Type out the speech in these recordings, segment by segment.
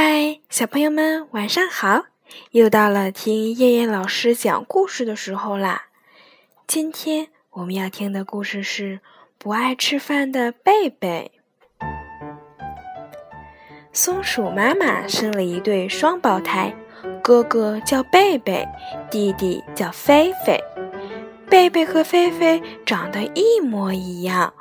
嗨，小朋友们，晚上好！又到了听叶叶老师讲故事的时候啦。今天我们要听的故事是《不爱吃饭的贝贝》。松鼠妈妈生了一对双胞胎，哥哥叫贝贝，弟弟叫菲菲。贝贝和菲菲长得一模一样。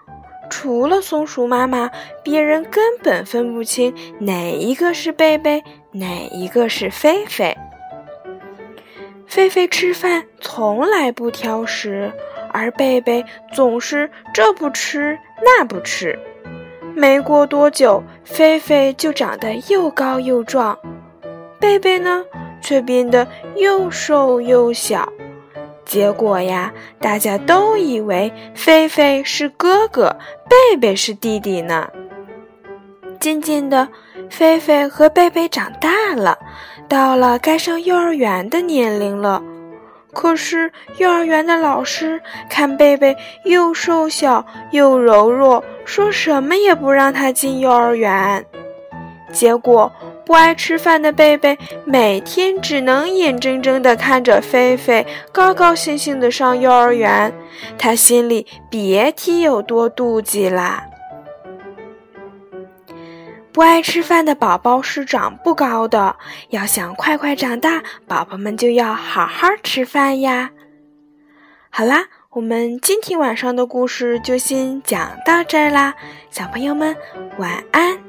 除了松鼠妈妈，别人根本分不清哪一个是贝贝，哪一个是菲菲。菲菲吃饭从来不挑食，而贝贝总是这不吃那不吃。没过多久，菲菲就长得又高又壮，贝贝呢，却变得又瘦又小。结果呀，大家都以为菲菲是哥哥，贝贝是弟弟呢。渐渐的，菲菲和贝贝长大了，到了该上幼儿园的年龄了。可是幼儿园的老师看贝贝又瘦小又柔弱，说什么也不让他进幼儿园。结果。不爱吃饭的贝贝每天只能眼睁睁地看着菲菲高高兴兴地上幼儿园，他心里别提有多妒忌啦。不爱吃饭的宝宝是长不高的，要想快快长大，宝宝们就要好好吃饭呀。好啦，我们今天晚上的故事就先讲到这儿啦，小朋友们晚安。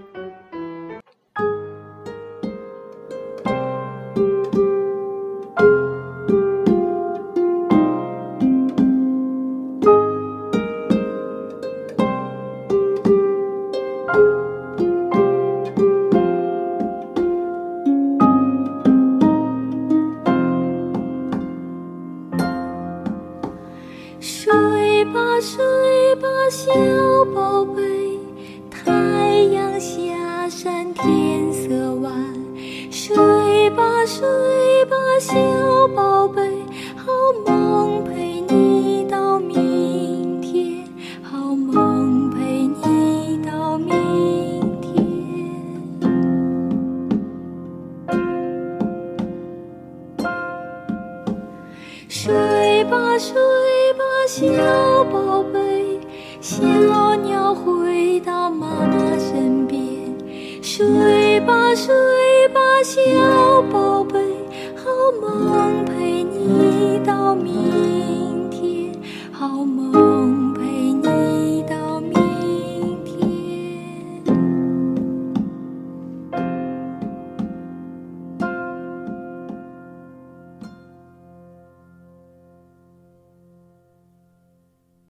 睡吧，小宝贝，太阳下山天色晚。睡吧，睡吧，小宝贝，好梦陪你到明天，好梦陪你到明天。睡吧，睡。小宝贝，小鸟回到妈妈身边，睡吧睡吧，小宝贝，好梦陪。